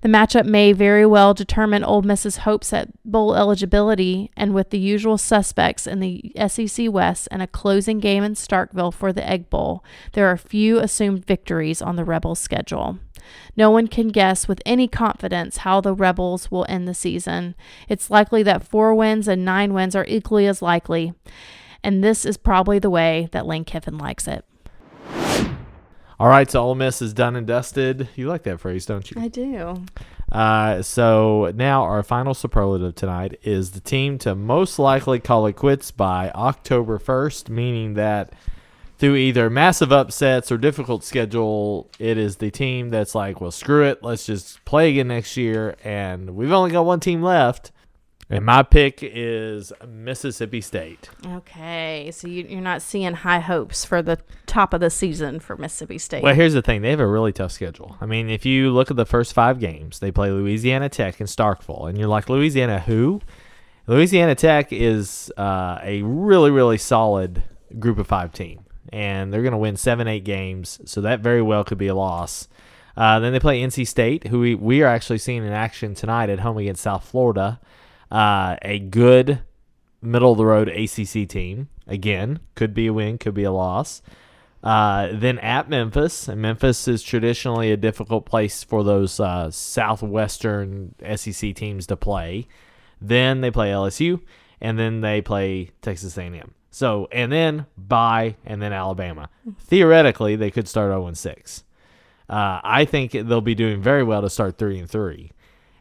The matchup may very well determine Ole Miss's hopes at bowl eligibility, and with the usual suspects in the SEC West and a closing game in Starkville for the Egg Bowl, there are few assumed victories on the Rebels' schedule. No one can guess with any confidence how the Rebels will end the season. It's likely that four wins and nine wins are equally as likely, and this is probably the way that Lane Kiffin likes it. All right, so Ole Miss is done and dusted. You like that phrase, don't you? I do. Uh, so now our final superlative tonight is the team to most likely call it quits by October 1st, meaning that through either massive upsets or difficult schedule, it is the team that's like, well, screw it, let's just play again next year, and we've only got one team left. And my pick is Mississippi State. Okay, so you, you're not seeing high hopes for the top of the season for Mississippi State. Well, here's the thing: they have a really tough schedule. I mean, if you look at the first five games, they play Louisiana Tech and Starkville, and you're like, Louisiana who? Louisiana Tech is uh, a really, really solid group of five team, and they're going to win seven, eight games, so that very well could be a loss. Uh, then they play NC State, who we, we are actually seeing in action tonight at home against South Florida. Uh, a good middle of the road ACC team. Again, could be a win, could be a loss. Uh, then at Memphis, and Memphis is traditionally a difficult place for those uh, southwestern SEC teams to play. Then they play LSU, and then they play Texas A&M. So, and then by and then Alabama. Theoretically, they could start 0 6. Uh, I think they'll be doing very well to start 3 and 3.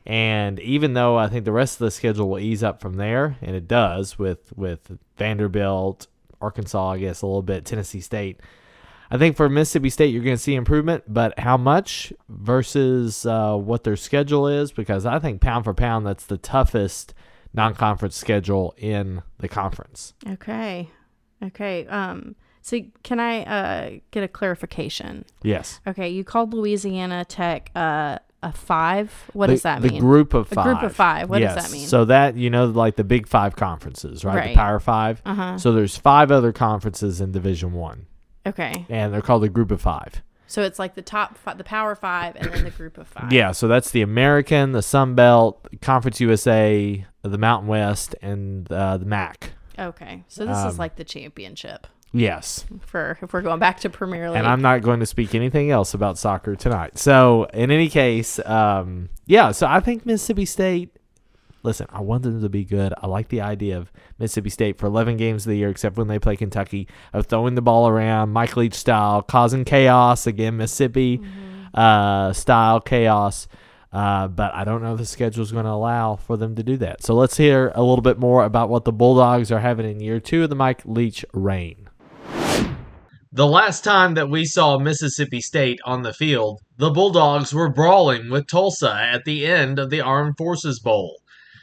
And even though I think the rest of the schedule will ease up from there, and it does with with Vanderbilt, Arkansas, I guess a little bit, Tennessee State. I think for Mississippi State, you're going to see improvement, but how much versus uh, what their schedule is? Because I think pound for pound, that's the toughest non-conference schedule in the conference. okay, okay. Um, so can I uh get a clarification? Yes, Okay, you called Louisiana Tech uh, a five. What the, does that the mean? The group of five. A group of five. What does that mean? So that you know, like the Big Five conferences, right? Right. The Power 5 Uh-huh. So there's five other conferences in Division One, Okay, and they're called the Group of Five. so it's like the top, fi- the Power Five, and then the group of five. Yeah, so that's the American, the Sun Belt, Conference USA, the Mountain West, and uh, the MAC. Okay, so this is Um, like the championship Yes, for if we're going back to Premier League. and I'm not going to speak anything else about soccer tonight. So, in any case, um, yeah. So I think Mississippi State. Listen, I want them to be good. I like the idea of Mississippi State for 11 games of the year, except when they play Kentucky, of throwing the ball around, Mike Leach style, causing chaos again, Mississippi uh, style chaos. Uh, but I don't know if the schedule is going to allow for them to do that. So let's hear a little bit more about what the Bulldogs are having in year two of the Mike Leach reign. The last time that we saw Mississippi State on the field, the Bulldogs were brawling with Tulsa at the end of the Armed Forces Bowl.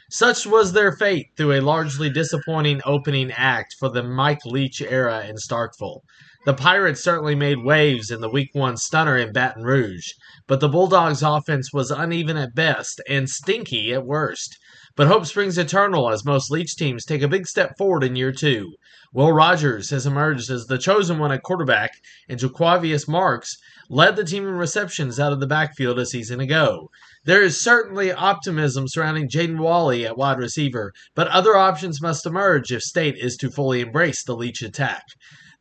Such was their fate through a largely disappointing opening act for the Mike Leach era in Starkville. The Pirates certainly made waves in the Week 1 stunner in Baton Rouge, but the Bulldogs' offense was uneven at best and stinky at worst. But hope springs eternal as most Leach teams take a big step forward in year two. Will Rogers has emerged as the chosen one at quarterback, and Jo'quavious Marks led the team in receptions out of the backfield a season ago. There is certainly optimism surrounding Jaden Walley at wide receiver, but other options must emerge if State is to fully embrace the Leach attack.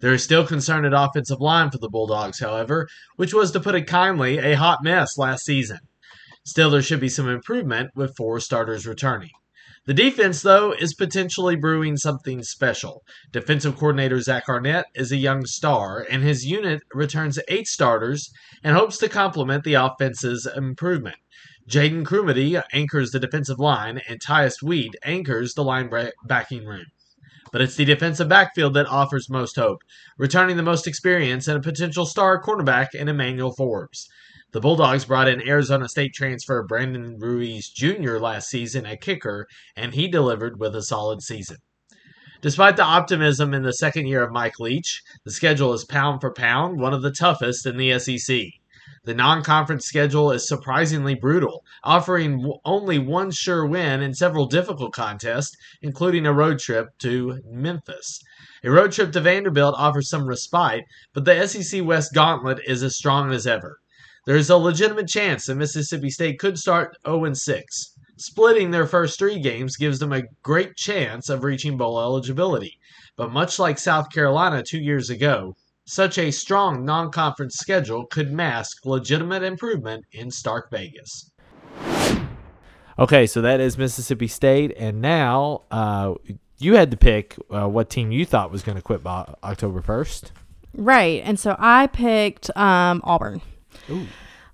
There is still concern at offensive line for the Bulldogs, however, which was, to put it kindly, a hot mess last season. Still, there should be some improvement with four starters returning. The defense, though, is potentially brewing something special. Defensive coordinator Zach Arnett is a young star, and his unit returns eight starters and hopes to complement the offense's improvement. Jaden Crumedy anchors the defensive line, and Tyrus Wheat anchors the linebacking room. But it's the defensive backfield that offers most hope, returning the most experience and a potential star cornerback in Emmanuel Forbes. The Bulldogs brought in Arizona State transfer Brandon Ruiz Jr. last season at kicker, and he delivered with a solid season. Despite the optimism in the second year of Mike Leach, the schedule is pound for pound one of the toughest in the SEC. The non conference schedule is surprisingly brutal, offering only one sure win in several difficult contests, including a road trip to Memphis. A road trip to Vanderbilt offers some respite, but the SEC West gauntlet is as strong as ever. There is a legitimate chance that Mississippi State could start 0 6. Splitting their first three games gives them a great chance of reaching bowl eligibility. But much like South Carolina two years ago, such a strong non conference schedule could mask legitimate improvement in Stark Vegas. Okay, so that is Mississippi State, and now uh, you had to pick uh, what team you thought was going to quit by October first. Right. And so I picked um, Auburn.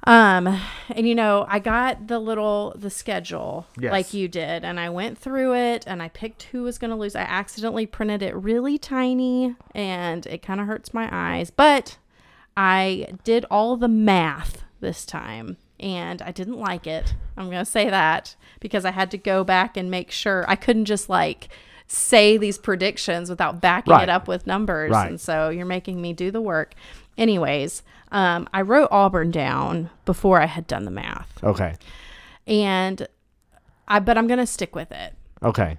Um, and you know, I got the little the schedule Yes. like you did, and I went through it and I picked who was gonna lose. I accidentally printed it really tiny and it kind of hurts my eyes, but I did all the math this time and I didn't like it. I'm going to say that because I had to go back and make sure I couldn't just like say these predictions without backing Right. it up with numbers. Right. And so you're making me do the work. Anyways, um, I wrote Auburn down before I had done the math. Okay. And I but I'm going to stick with it. Okay.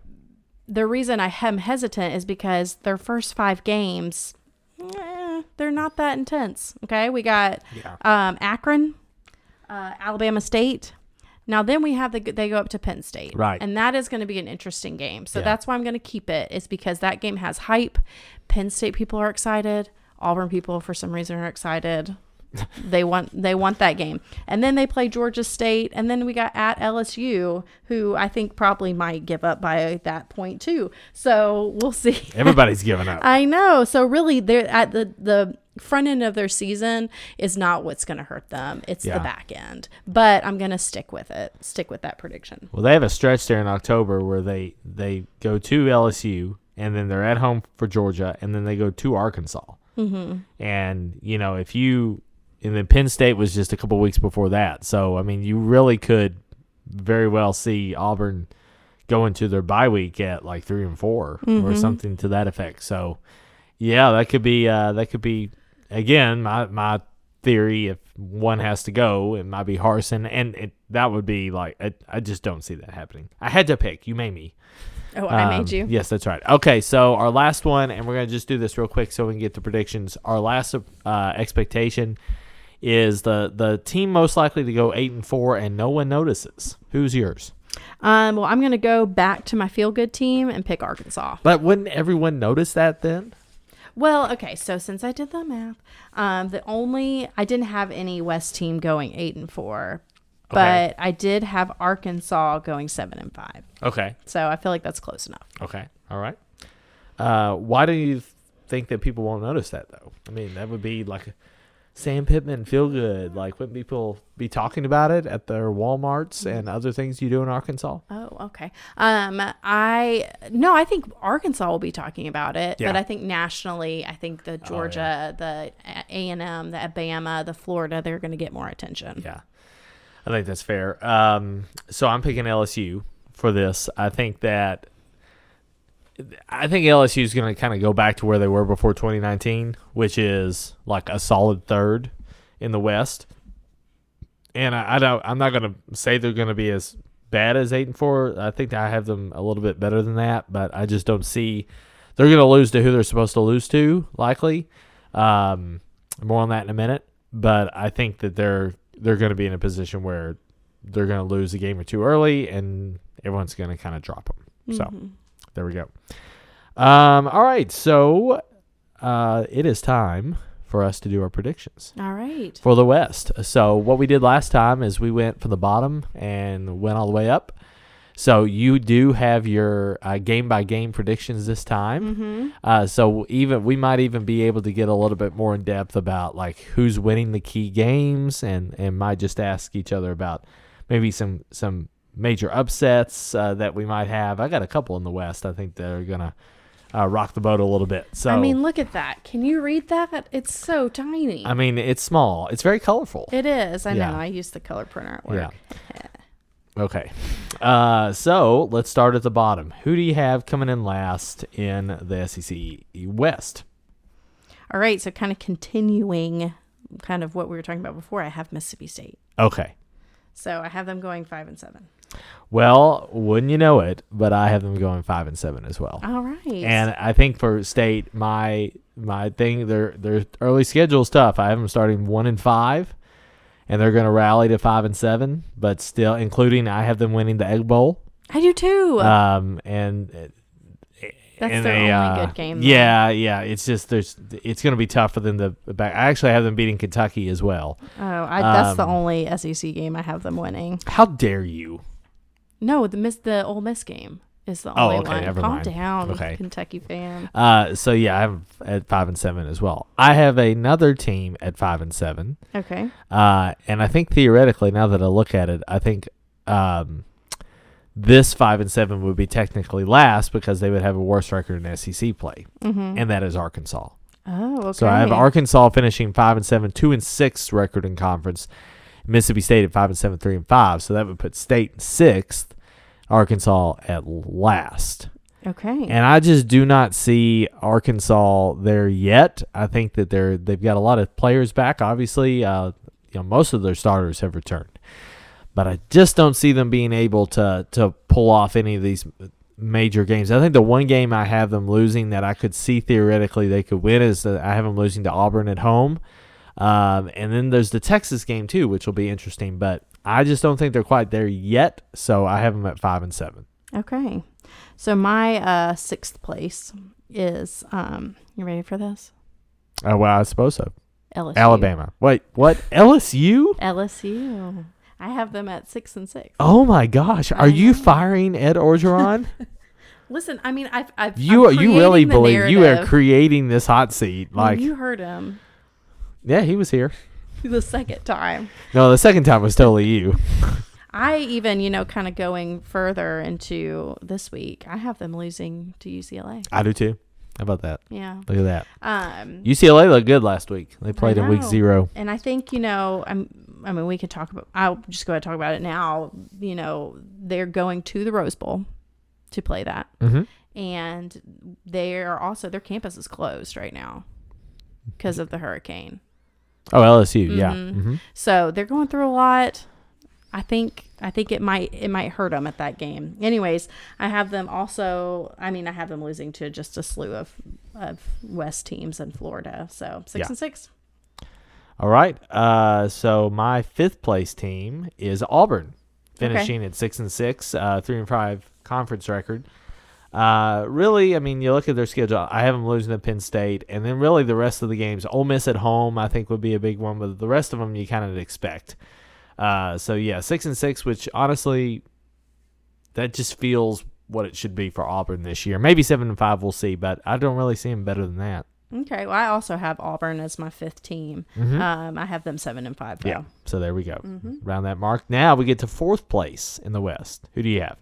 The reason I am hesitant is because their first 5 games eh, they're not that intense. Okay? We got Yeah. um, Akron, uh, Alabama State. Now then we have the they go up to Penn State, Right. And that is going to be an interesting game. So Yeah. that's why I'm going to keep it. Is because that game has hype. Penn State people are excited. Auburn people for some reason are excited. they want they want that game. And then they play Georgia State, and then we got at LSU, who I think probably might give up by that point too. So we'll see. Everybody's giving up. I know. So really, they're at the the front end of their season is not what's going to hurt them. It's Yeah. the back end. But I'm going to stick with it. Stick with that prediction. Well, they have a stretch there in October where they they go to LSU and then they're at home for Georgia and then they go to Arkansas. Mm-hmm. And you know, if you and then Penn State was just a couple weeks before that, so I mean, you really could very well see Auburn go into their bye week at like three and 4 or something to that effect. So, yeah, that could be uh, that could be again my my theory. If one has to go, it might be Harsin, and it, that would be like I, I just don't see that happening. I had to pick. You made me. Oh, I Um, made you. Yes, that's right. Okay, so our last one, and we're gonna just do this real quick so we can get the predictions. Our last uh, expectation is the the team most likely to go eight and four, and no one notices. Who's yours? Um, well, I'm going to go back to my feel good team and pick Arkansas. But wouldn't everyone notice that then? Well, okay. So since I did the math, um, the only I didn't have any West team going eight and four, Okay. but I did have Arkansas going seven and five. Okay. So I feel like that's close enough. Okay. All right. Uh, why do you think that people won't notice that though? I mean, that would be like Sam Pittman feel good. Like, wouldn't people be talking about it at their WalMarts and other things you do in Arkansas? Oh, okay. Um, I no, I think Arkansas will be talking about it, Yeah. but I think nationally, I think the Georgia, the A and M, the Alabama, the Florida, they're going to get more attention. Yeah, I think that's fair. Um, so I'm picking LSU for this. I think that I think LSU is going to kind of go back to where they were before 2019, which is like a solid third in the West. And I, I don't. I'm not going to say they're going to be as bad as eight and four. I think I have them a little bit better than that, but I just don't see they're going to lose to who they're supposed to lose to. Likely, um, more on that in a minute. But I think that they're they're going to be in a position where they're going to lose a game or two early, and everyone's going to kind of drop them. So there we go. Um, all right, so uh, it is time for us to do our predictions All right. for the West. So what we did last time is we went from the bottom and went all the way up. So you do have your uh, game by game predictions this time. Mm-hmm. Uh, so even we might even be able to get a little bit more in depth about like who's winning the key games, and and might just ask each other about maybe some some major upsets uh, that we might have. I got a couple in the West. I think that are gonna uh, rock the boat a little bit. So I mean, look at that. Can you read that? It's so tiny. I mean, it's small. It's very colorful. it is. I Yeah. know. I used the color printer at work. Yeah. Okay. Uh, so let's start at the bottom. Who do you have coming in last in the SEC West? All right. So kind of continuing kind of what we were talking about before, I have Mississippi State. Okay. So I have them going five and seven. Well, wouldn't you know it? But I have them going five and seven as well. All right. And I think for state, my my thing, their their early schedule is tough. I have them starting one and five, and they're going to rally to five and seven. But still, including I have them winning the Egg Bowl. I do too. Um, and That's and their they, only uh, good game. though. Yeah, yeah. It's just there's it's going to be tough for them to back. I actually have them beating Kentucky as well. Oh, I, that's the Um, only SEC game I have them winning. How dare you? No, the miss the Ole Miss game. Is the only Oh, only okay, one. never Calm mind. down, Okay. Kentucky fan. Uh, so yeah, I'm at five and seven as well. I have another team at five and seven. Okay. Uh, and I think theoretically, now that I look at it, I think um, this five and seven would be technically last because they would have a worse record in SEC play, Mm-hmm. and that is Arkansas. oh, okay. So I have Arkansas finishing five and seven, two and six record in conference. Mississippi State at five and seven, three and five. So that would put State in sixth, Arkansas at last. Okay. And I just do not see Arkansas there yet. I think that they're they've got a lot of players back. Obviously, uh, you know most of their starters have returned, but I just don't see them being able to to pull off any of these major games. I think the one game I have them losing that I could see theoretically they could win is that I have them losing to Auburn at home, um, and then there's the Texas game too, which will be interesting. But I just don't think they're quite there yet. So I have them at five and seven. okay. So my uh, sixth place is. Um, you ready for this? Uh, well, I suppose so. LSU. Alabama. Wait, what? LSU? LSU. I have them at six and six. Oh my gosh! Are you firing Ed Orgeron? Listen, I mean, I've, I've you I'm you really believe you are creating this hot seat? Well, Like, you heard him yeah, he was here. the second time. No, the second time was totally you. I even, you know, kind of going further into this week, I have them losing to UCLA. I do too. How about that? Yeah. Look at that. Um, UCLA looked good last week. They played in week zero. and I think, you know, I'm, I mean, we could talk about, I'll just go ahead and talk about it now. You know, they're going to the Rose Bowl to play that. Mm-hmm. And they are also, their campus is closed right now because of the hurricane. Oh, LSU. Yeah. Mhm. Mm-hmm. So they're going through a lot. I think I think it might it might hurt them at that game. Anyways, I have them also. I mean, I have them losing to just a slew of of West teams in Florida. So six Yeah. and six. All right. Uh, so my fifth place team is Auburn, finishing at six and six, uh, three and five conference record. Uh, really, I mean, you look at their schedule. I have them losing to Penn State, and then really the rest of the games. Ole Miss at home, I think, would be a big one, but the rest of them you kind of expect. Uh, so yeah, six and six, which honestly, that just feels what it should be for Auburn this year. Maybe seven and five, we'll see, but I don't really see them better than that. Okay. Well, I also have Auburn as my fifth team. Um, I have them seven and five. Though. Mm-hmm. Yeah. So there we go. Mm-hmm. Around that mark. Now we get to fourth place in the West. Who do you have?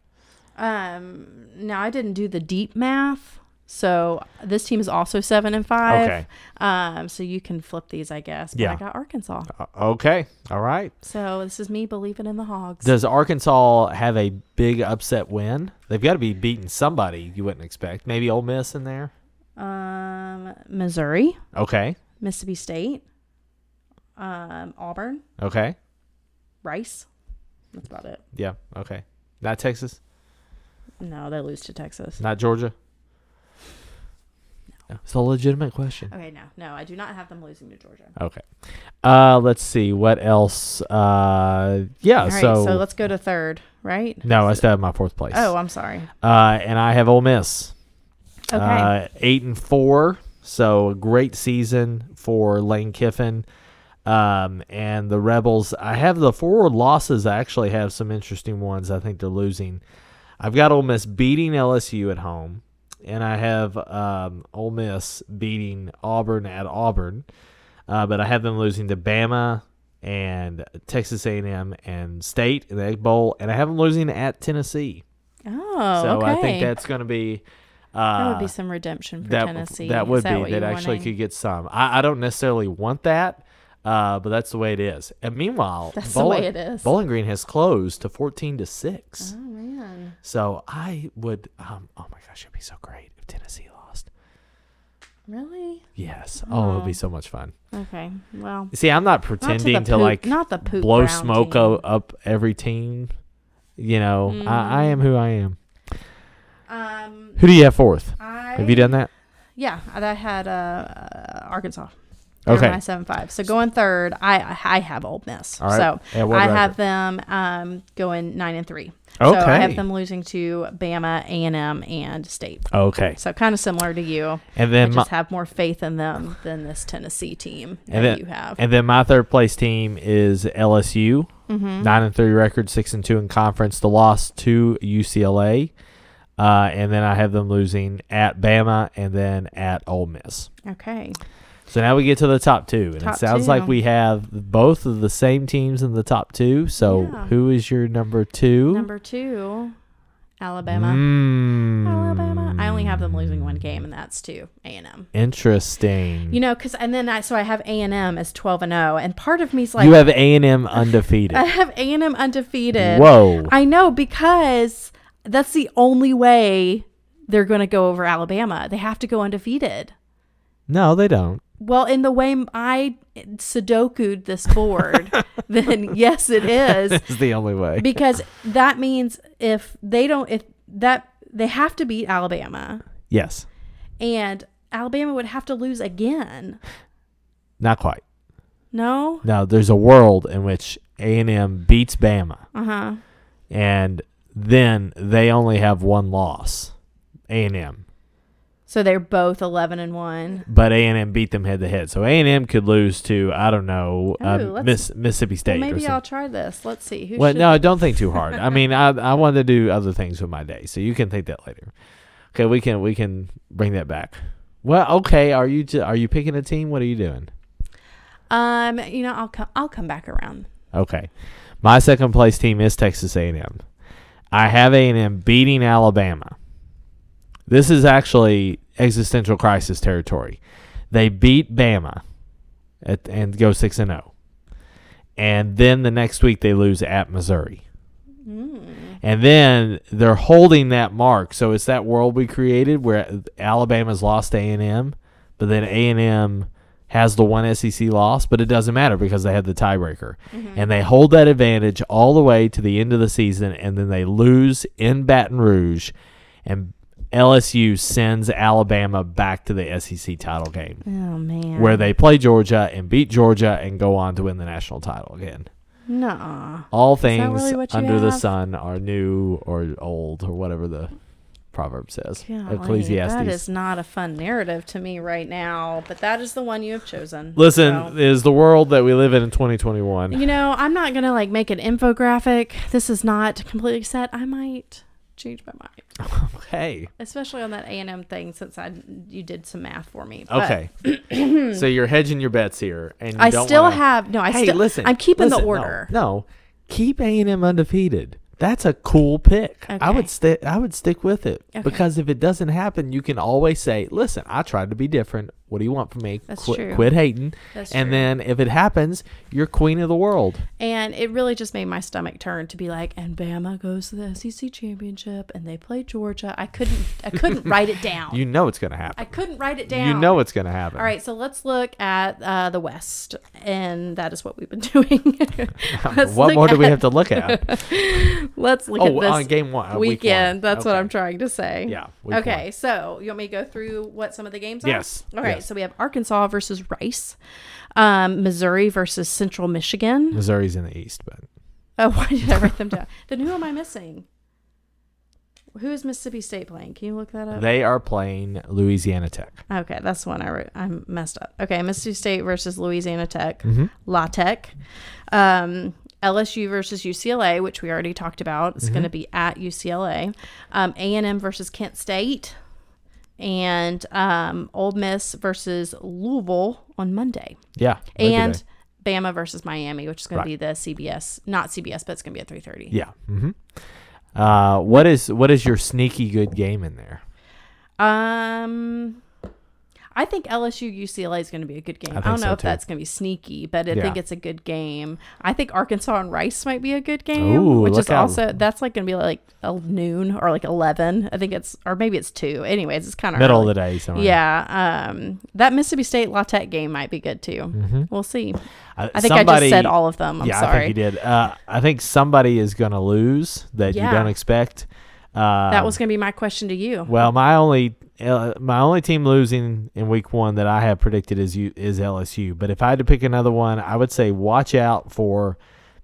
Um. Now I didn't do the deep math. So this team is also seven and five. Okay. Um. So you can flip these, I guess. But Yeah. I got Arkansas. Uh, okay. All right. So this is me believing in the Hogs. Does Arkansas have a big upset win? They've got to be beating somebody you wouldn't expect. Maybe Ole Miss in there. Um, Missouri, Okay. Mississippi State, um, Auburn, Okay. Rice. That's about it. Yeah. Okay. Not Texas. No, they lose to Texas. Not Georgia. No. It's a legitimate question. Okay, no, no, I do not have them losing to Georgia. Okay. Uh, let's see what else. Uh, yeah. All right, so, so, let's go to third, right? no, I still have my fourth place. Oh, I'm sorry. Uh, and I have Ole Miss. Okay. Uh, eight and four. So a great season for Lane Kiffin. Um, and the Rebels, I have the forward losses. I actually have some interesting ones. I think they're losing. I've got Ole Miss beating LSU at home, and I have um, Ole Miss beating Auburn at Auburn. Uh, but I have them losing to Bama and Texas A&M and State in the Egg Bowl, and I have them losing at Tennessee. oh, so okay. I think that's going to be. Uh, that would be some redemption for that, Tennessee. That would that be that actually wanting? could get some. I, I don't necessarily want that, uh, but that's the way it is. And meanwhile, That's the way it is. Bowling Green has closed to fourteen to six. Oh man. So I would. Um, oh my gosh, it'd be so great if Tennessee lost. Really? Yes. Oh, it'd be so much fun. Okay. Well, See, I'm not not pretending to, to, poop, like not the poop blow smoke team. up every team. You know, I, I Mm. am who I am. Um, Who do you have fourth? I Have you done that? Yeah, I had uh, Arkansas. Okay. my seven five. So going third, I I have Ole Miss. All right. So what I have them um, going nine and three. Okay. So I have them losing to Bama, A and M, and State. Okay. So kind of similar to you. And I then my, just have more faith in them than this Tennessee team that and then, you have. And then my third place team is LSU, mm-hmm. nine and three record, six and two in conference. The loss to UCLA. uh, and then I have them losing at Bama and then at Ole Miss. Okay. So now we get to the top two, and Top it sounds two. like we have both of the same teams in the top two. So Yeah. who is your number two? Number two, Alabama. Mm, Alabama. I only have them losing one game, and that's to A and M. Interesting. You know, because and then I so I have A and M as twelve and zero, and part of me's like you have A and M undefeated. I have A and M undefeated. Whoa. I know because that's the only way they're going to go over Alabama. They have to go undefeated. no, they don't. Well, in the way I Sudoku'd this board, then yes, it is. It's the only way. because that means if they don't if that they have to beat Alabama yes. and Alabama would have to lose again. Not quite. No? No, there's a world in which A and M beats Bama, Uh-huh. and then they only have one loss. A and M, So they're both 11 and 1. but A and M beat them head to head. So A and M could lose to I don't know Ooh, uh, Miss, Mississippi State. Well, maybe. I'll try this. Let's see. Who Well, no, don't think too hard. I mean, I I want to do other things with my day, so you can think that later. Okay, we can we can bring that back. Well, okay. Are you j- are you picking a team? What are you doing? Um, you know, I'll come I'll come back around. Okay, my second place team is Texas A&M. I have A&M beating Alabama. This is actually existential crisis territory. They beat Bama at, and go six and zero, and then the next week they lose at Missouri. Hmm. And then they're holding that mark. So it's that world we created where Alabama's lost A and M, but then A and M has the one SEC loss, but it doesn't matter because they had the tiebreaker. Mm-hmm. And they hold that advantage all the way to the end of the season, and then they lose in Baton Rouge, and LSU sends Alabama back to the SEC title game, Oh man. where they play Georgia and beat Georgia and go on to win the national title again. No. All things really under the sun are new or old or whatever the proverb says. Golly, Ecclesiastes. That is not a fun narrative to me right now, but that is the one you have chosen. Listen, So- is the world that we live in in 2021. You know, I'm not gonna like make an infographic. This is not completely set. I might change my mind, Okay. especially on that A and M thing, since I you did some math for me. But Okay. so you're hedging your bets here, and you I still wanna- have no. I hey, still listen. I'm keeping listen, the order. No, keep A and M undefeated. That's a cool pick. I would stick. I would stick with it Okay. because if it doesn't happen, you can always say, "Listen, I tried to be different. What do you want from me? That's quit, true. quit hating." That's and true. then if it happens, you're queen of the world. And it really just made my stomach turn to be like, and Bama goes to the SEC championship, and they play Georgia. I couldn't, I couldn't write it down. You know it's gonna happen. I couldn't write it down. You know it's gonna happen. All right, so let's look at uh, the West, and that is what we've been doing. What more do we have to look at? Let's look oh, at this on game one, uh, week weekend. That's what I'm trying to say. Yeah, Okay, one. so you want me to go through what some of the games are? Yes, All right, so we have Arkansas versus Rice, um, Missouri versus Central Michigan. Missouri's in the East, but Oh, why did I write them down? then who am I missing? Who is Mississippi State playing? Can you look that up? they are playing Louisiana Tech. Okay, that's the one I wrote. I messed up. Okay, Mississippi State versus Louisiana Tech, Mm-hmm. La Tech, um, LSU versus UCLA, which we already talked about. It's Mm-hmm. going to be at UCLA. Um, A and M versus Kent State, and um, Ole Miss versus Louisville on Monday, Yeah, and Day. Bama versus Miami, which is going Right. to be the CBS, not CBS, but it's going to be at three thirty. yeah. Mm-hmm. Uh, what is what is your sneaky good game in there? Um, I think LSU UCLA is going to be a good game. I, think don't know so, if too. that's going to be sneaky, but I Yeah. think it's a good game. I think Arkansas and Rice might be a good game, Ooh, which is out. also that's like going to be like a noon or like eleven. I think it's or maybe it's two. Anyways, it's kind of Middle of the day, somewhere. Yeah, um, that Mississippi State La Tech game might be good too. We'll see. I, I think I just said all of them. I'm yeah, sorry. I think you did. Uh, I think somebody is going to lose that you don't expect. Uh, That was going to be my question to you. well, my only uh, my only team losing in week one that I have predicted is you is LSU. But if I had to pick another one, I would say watch out for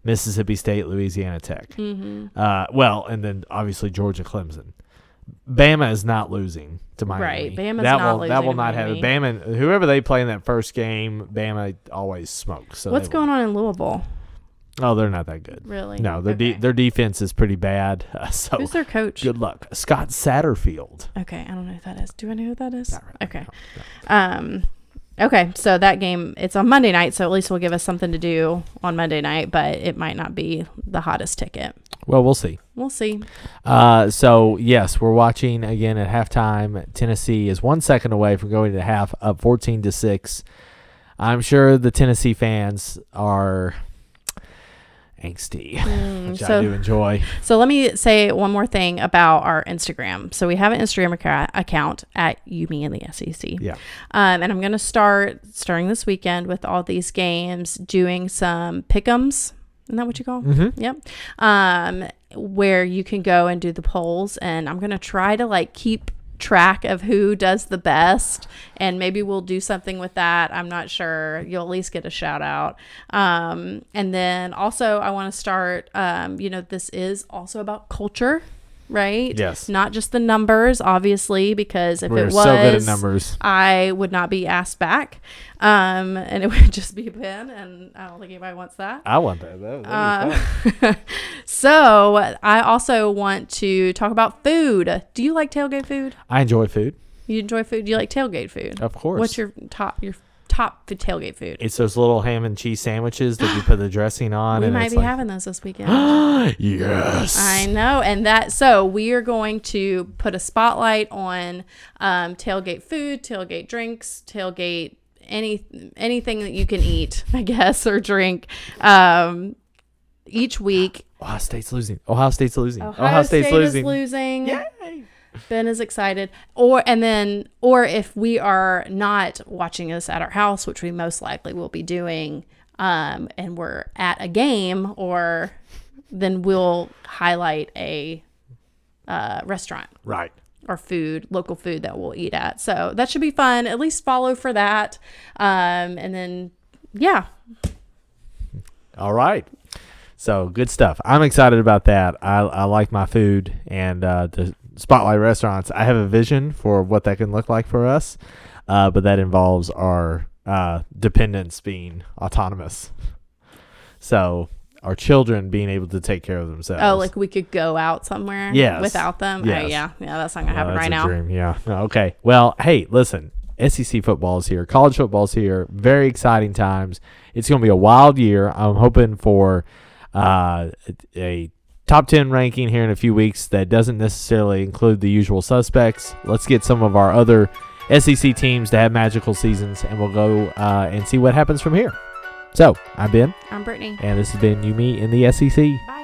Mississippi State, Louisiana Tech. Mm-hmm. Uh, well, and then obviously Georgia, Clemson. Bama is not losing to Miami. Right, Bama's that not will that will not. Miami. Bama, whoever they play in that first game, Bama always smokes. So What's going will. on in Louisville? Oh, they're not that good. Really? No, their de- their defense is pretty bad. Uh, so Who's their coach? good luck, Scott Satterfield. Okay, I don't know who that is. Do I know who that is? Really, Okay. no, no. Um, okay, so that game it's on Monday night, so at least we'll give us something to do on Monday night, but it might not be the hottest ticket. Well, we'll see. We'll see. Uh, so yes, we're watching again at halftime. Tennessee is one second away from going to half, up fourteen to six. I'm sure the Tennessee fans are angsty, Mm, which I so, do enjoy. so let me say one more thing about our Instagram. So we have an Instagram acca- account at You Me and the SEC. Yeah. Um, and I'm going to start starting this weekend with all these games, doing some pick'ems. Isn't that what you call? Mm-hmm. Yep. Um, where you can go and do the polls, and I'm gonna try to like keep track of who does the best, and maybe we'll do something with that. I'm not sure. You'll at least get a shout out. Um, and then also I want to start. Um, you know, this is also about culture. Right? Yes. Not just the numbers, obviously, because if We're it was so good at numbers. I would not be asked back. Um, and it would just be Ben, and I don't think anybody wants that. I want that. that that'd be fun. Uh, so I also want to talk about food. Do you like tailgate food? I enjoy food, You enjoy food? Do you like tailgate food? of course. What's your top your top food tailgate food? It's those little ham and cheese sandwiches that you put the dressing on, we and might be like, having those this weekend. yes. I know, and that so we are going to put a spotlight on um, tailgate food, tailgate drinks, tailgate any anything that you can eat, I guess, or drink. Um, each week, Ohio State's losing. Ohio State's losing. Ohio, State's State losing. losing. Yay. Ben is excited. Or and then or if we are not watching this at our house, which we most likely will be doing, um, and we're at a game, or then we'll highlight a uh, restaurant Right. or food, local food that we'll eat at. So that should be fun. At least follow for that. Um, and then yeah, All right. So good stuff. I'm excited about that. I, I like my food and uh, the spotlight restaurants. I have a vision for what that can look like for us, uh, but that involves our uh, dependents being autonomous. So our children being able to take care of themselves. oh, like we could go out somewhere Yes. without them. Oh Yes. yeah, yeah, that's not gonna Well, happen right now. Dream. Yeah. Okay. Well, hey, listen. SEC football is here. College football is here. Very exciting times. It's going to be a wild year. I'm hoping for uh, a top 10 ranking here in a few weeks that doesn't necessarily include the usual suspects. Let's get some of our other SEC teams to have magical seasons, and we'll go uh, and see what happens from here. So, I'm Ben, I'm Brittany. and this has been You Me in the SEC. Bye.